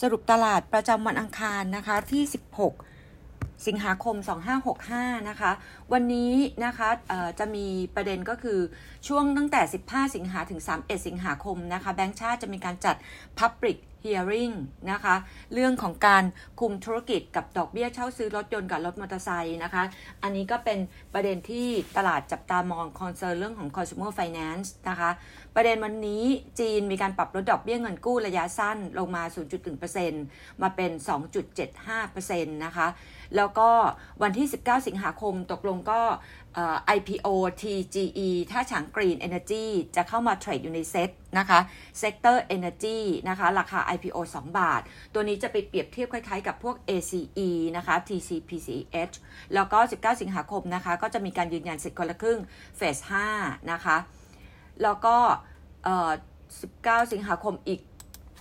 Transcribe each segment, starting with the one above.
สรุปตลาดประจำวันอังคารนะคะที่ 16 สิงหาคม 2565 นะคะ วันนี้นะคะจะมีประเด็นก็คือช่วงตั้งแต่ 15 สิงหาถึง 31 สิงหาคมนะคะแบงก์ชาติจะมีการจัด Public Hearing นะคะ เรื่องของการคุมธุรกิจกับดอกเบี้ยเช่าซื้อรถยนต์กับรถมอเตอร์ไซค์นะคะ อันนี้ก็เป็นประเด็นที่ตลาดจับตามองคอนเซิร์นเรื่องของ consumer finance นะคะ ประเด็นวันนี้จีนมีการปรับลดดอกเบี้ยเงินกู้ระยะสั้นลงมา 0.1%มาเป็น 2.75%นะคะ แล้วก็วันที่ 19 สิงหาคมตกลงก็ IPO TGE ท่าฉาง Green Energy จะเข้ามา trade อยู่ในเซ็ต นะคะ sector Energy นะคะราคา IPO 2 บาท ตัวนี้จะไปเปรียบเทียบคล้ายๆกับพวก ACE นะคะ TPCH แล้วก็ 19 สิงหาคมนะคะก็จะมีการยืนยันสิทธิ์คนละครึ่งเฟส5นะคะแล้วก็ 19 สิงหาคมอีก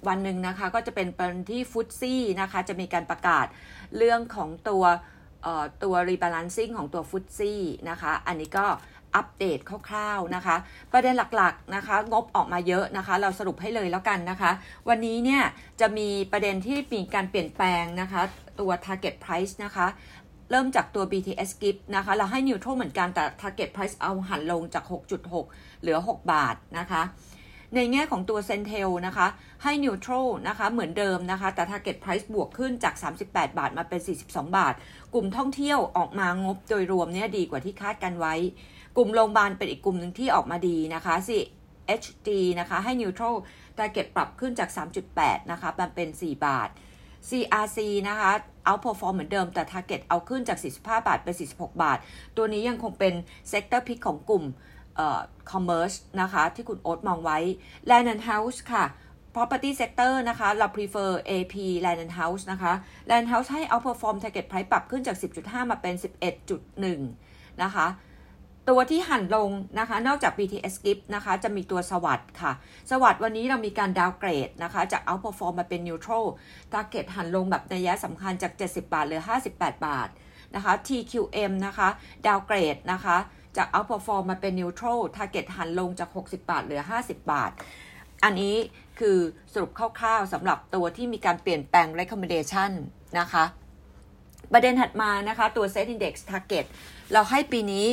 วันหนึ่งนะคะก็จะเป็นวันที่ FTSE นะคะจะมีการประกาศเรื่องของตัวตัว rebalancing ของตัว FTSE นะคะ อันนี้ก็ อัปเดตคร่าวๆนะคะ ประเด็นหลักๆนะคะ งบออกมาเยอะนะคะ เราสรุปให้เลยแล้วกันนะคะ วันนี้เนี่ยจะมีประเด็นที่มีการเปลี่ยนแปลงนะคะ ตัว target price นะคะเริ่มจากตัว BTS Gift นะคะ เราให้ neutral เหมือนกันแต่ target price เอาหันลงจาก 6.6 เหลือ 6 บาทนะคะ ในแง่ของตัวเซนเทลนะคะให้นิวทรัลนะคะเหมือนเดิมนะคะ แต่ Target Price บวกขึ้นจาก 38 บาทมาเป็น 42 บาท กลุ่มท่องเที่ยวออกมางบโดยรวมเนี่ยดีกว่าที่คาดกันไว้ กลุ่มโรงพยาบาลเป็นอีกกลุ่มหนึ่งที่ออกมาดีนะคะสิ HD นะคะให้ Neutral Target ปรับขึ้นจาก 3.8 นะคะมันเป็น 4 บาท CRC นะคะ outperform เหมือนเดิมแต่ Target เอาขึ้นจาก 45 บาทเป็น 46 บาท ตัวนี้ยังคงเป็น Sector Pick ของกลุ่ม คอมเมอร์สนะคะ ที่คุณโอ๊ตมองไว้ Land and House ค่ะ property sector นะคะ เรา prefer AP Land and House นะคะ Land House ให้ outperform target price ปรับขึ้นจาก 10.5 มาเป็น 11.1 นะคะ ตัวที่หันลงนะคะ นอกจาก BTS Gift นะคะ จะมีตัวสวัสด์ค่ะ สวัสด์วันนี้เรามีการดาวเกรดนะคะ จาก outperform มาเป็น neutral target หันลงแบบในยะสำคัญจาก 70 บาทเหลือ 58 บาทนะคะ TQM นะคะ ดาวเกรดนะคะ จาก outperform มาเป็น neutral target หันลงจาก 60 บาท เหลือ 50 บาท อันนี้คือสรุปคร่าวๆสำหรับตัวที่มีการเปลี่ยนแปลง recommendation นะคะ ประเด็นถัดมานะคะ ตัว set index target เราให้ปีนี้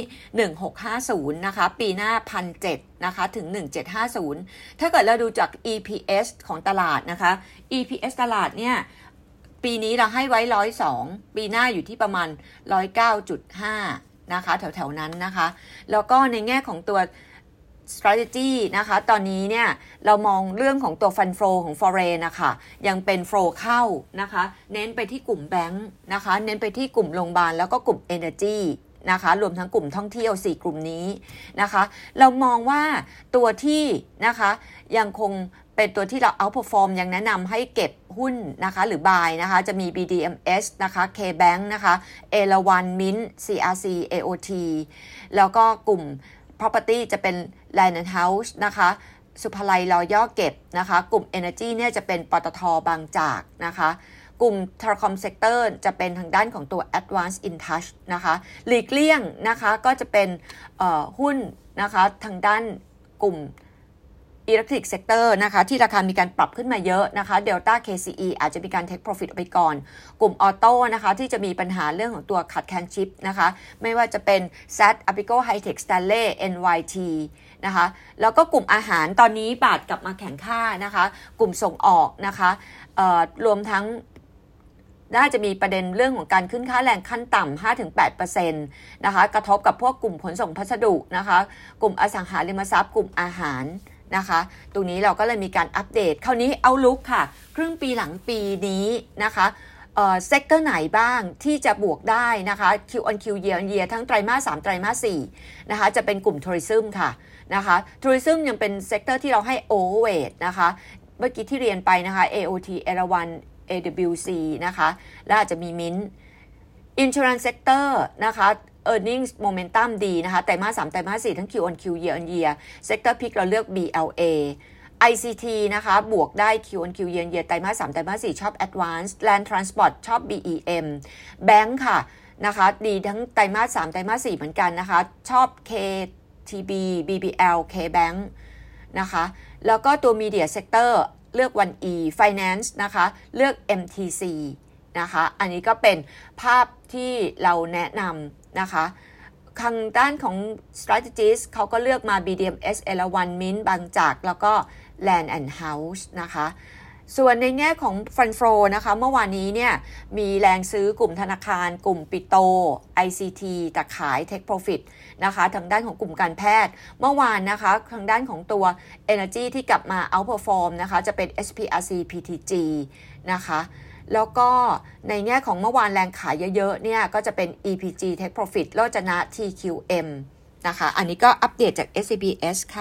1650 นะคะ ปีหน้า1,700นะคะ ถึง 1750 ถ้าเกิดเราดูจาก EPS ของตลาดนะคะ EPS ตลาดเนี่ย ปีนี้เราให้ไว้ 102 ปีหน้าอยู่ที่ประมาณ 109.5 นะคะแถวๆนั้นนะคะ แล้วก็ในแง่ของตัว strategy นะคะ ตอนนี้เนี่ยเรามองเรื่องของตัวฟันโฟของ foreign นะคะยังเป็นโฟเข้านะคะ เน้นไปที่กลุ่มแบงค์นะคะ เน้นไปที่กลุ่มโรงพยาบาลแล้วก็กลุ่ม energy นะคะ รวมทั้งกลุ่มท่องเที่ยว 4 กลุ่มนี้นะคะ เรามองว่าตัวที่นะคะยังคง เป็นตัวที่เรา outperform ยังแนะนำให้เก็บหุ้นนะคะหรือบายนะคะจะมี BDMs นะคะ KBank นะคะเอราวัน Mint CRC AOT แล้วก็กลุ่ม property จะเป็น Land and House นะคะสุภาลัยรอย่อเก็บนะคะ กลุ่ม Energy เนี่ยจะเป็นปตทบางจากนะคะ กลุ่ม Telecom Sector จะเป็นทางด้านของตัว ADVANC INTUCH นะคะหลีกเลี่ยงนะคะก็จะเป็นหุ้นนะคะทางด้านกลุ่ม electric sector นะคะที่ราคามีการปรับขึ้นมาเยอะนะคะ Delta KCE อาจจะมีการ take profit ไปก่อน กลุ่ม auto นะคะที่จะมีปัญหาเรื่องของตัวขาดแคลนชิปนะคะไม่ว่าจะเป็น SAT Apico Hightech Stanley NYT นะคะแล้วก็กลุ่มอาหารตอนนี้บาทกลับมาแข็งค่านะคะกลุ่มส่งออกนะคะรวมทั้งน่าจะมีประเด็นเรื่องของการขึ้นค่าแรงขั้นต่ำ 5-8%นะคะกระทบกับพวกกลุ่มขนส่งพัสดุนะคะกลุ่มอสังหาริมทรัพย์ กลุ่มอาหาร นะคะ ตรงนี้เราก็เลยมีการอัปเดต คราวนี้ outlook ค่ะ ครึ่งปีหลังปีนี้นะคะ sector ไหนบ้างที่จะบวกได้นะคะ Q on Q year on year ทั้งไตรมาส3ไตรมาส4นะคะ จะเป็นกลุ่ม tourism ค่ะนะคะ tourism ยังเป็น sector ที่เราให้ overweight นะคะ เมื่อกี้ที่เรียนไปนะคะ AOT เอราวัน AWC นะคะ และอาจจะมีมิน Insurance Sector นะคะ earnings momentum ดีนะคะไตรมาส3ไตรมาส4ทั้ง Q on Q year on year sector pick เราเลือก BLA ICT นะคะ บวกได้ Q on Q year on year ไตรมาส3ไตรมาส4ชอบ Advanced Land Transport ชอบ BEM Bank ค่ะนะคะดีทั้งไตรมาส3ไตรมาส4เหมือนกันนะคะ ชอบ KTB BBL KBank นะคะ แล้วก็ตัว Media Sector เลือก 1E Finance นะคะ เลือก MTC นะคะ อันนี้ก็เป็นภาพที่เราแนะนำ นะคะทางด้านของ strategist เขาก็เลือกมา BDMs เอราวันมินบางจาก แล้วก็ Land and House นะคะ ส่วนในแง่ของฟันโฟนะคะ เมื่อวานนี้เนี่ย มีแรงซื้อกลุ่มธนาคาร กลุ่มปิโต ICT ต่ขาย Take Profit นะคะ ทางด้านของกลุ่มการแพทย์ เมื่อวานนะคะ ทางด้านของตัว Energy ที่กลับมา outperform นะคะ จะเป็น SPRC PTG นะคะ แล้วก็ในแง่ของเมื่อวานแรงขายเยอะๆเนี่ยก็จะเป็น EPG Take Profit โลจนะ TQM นะคะ อันนี้ก็อัปเดตจาก SCBS ค่ะ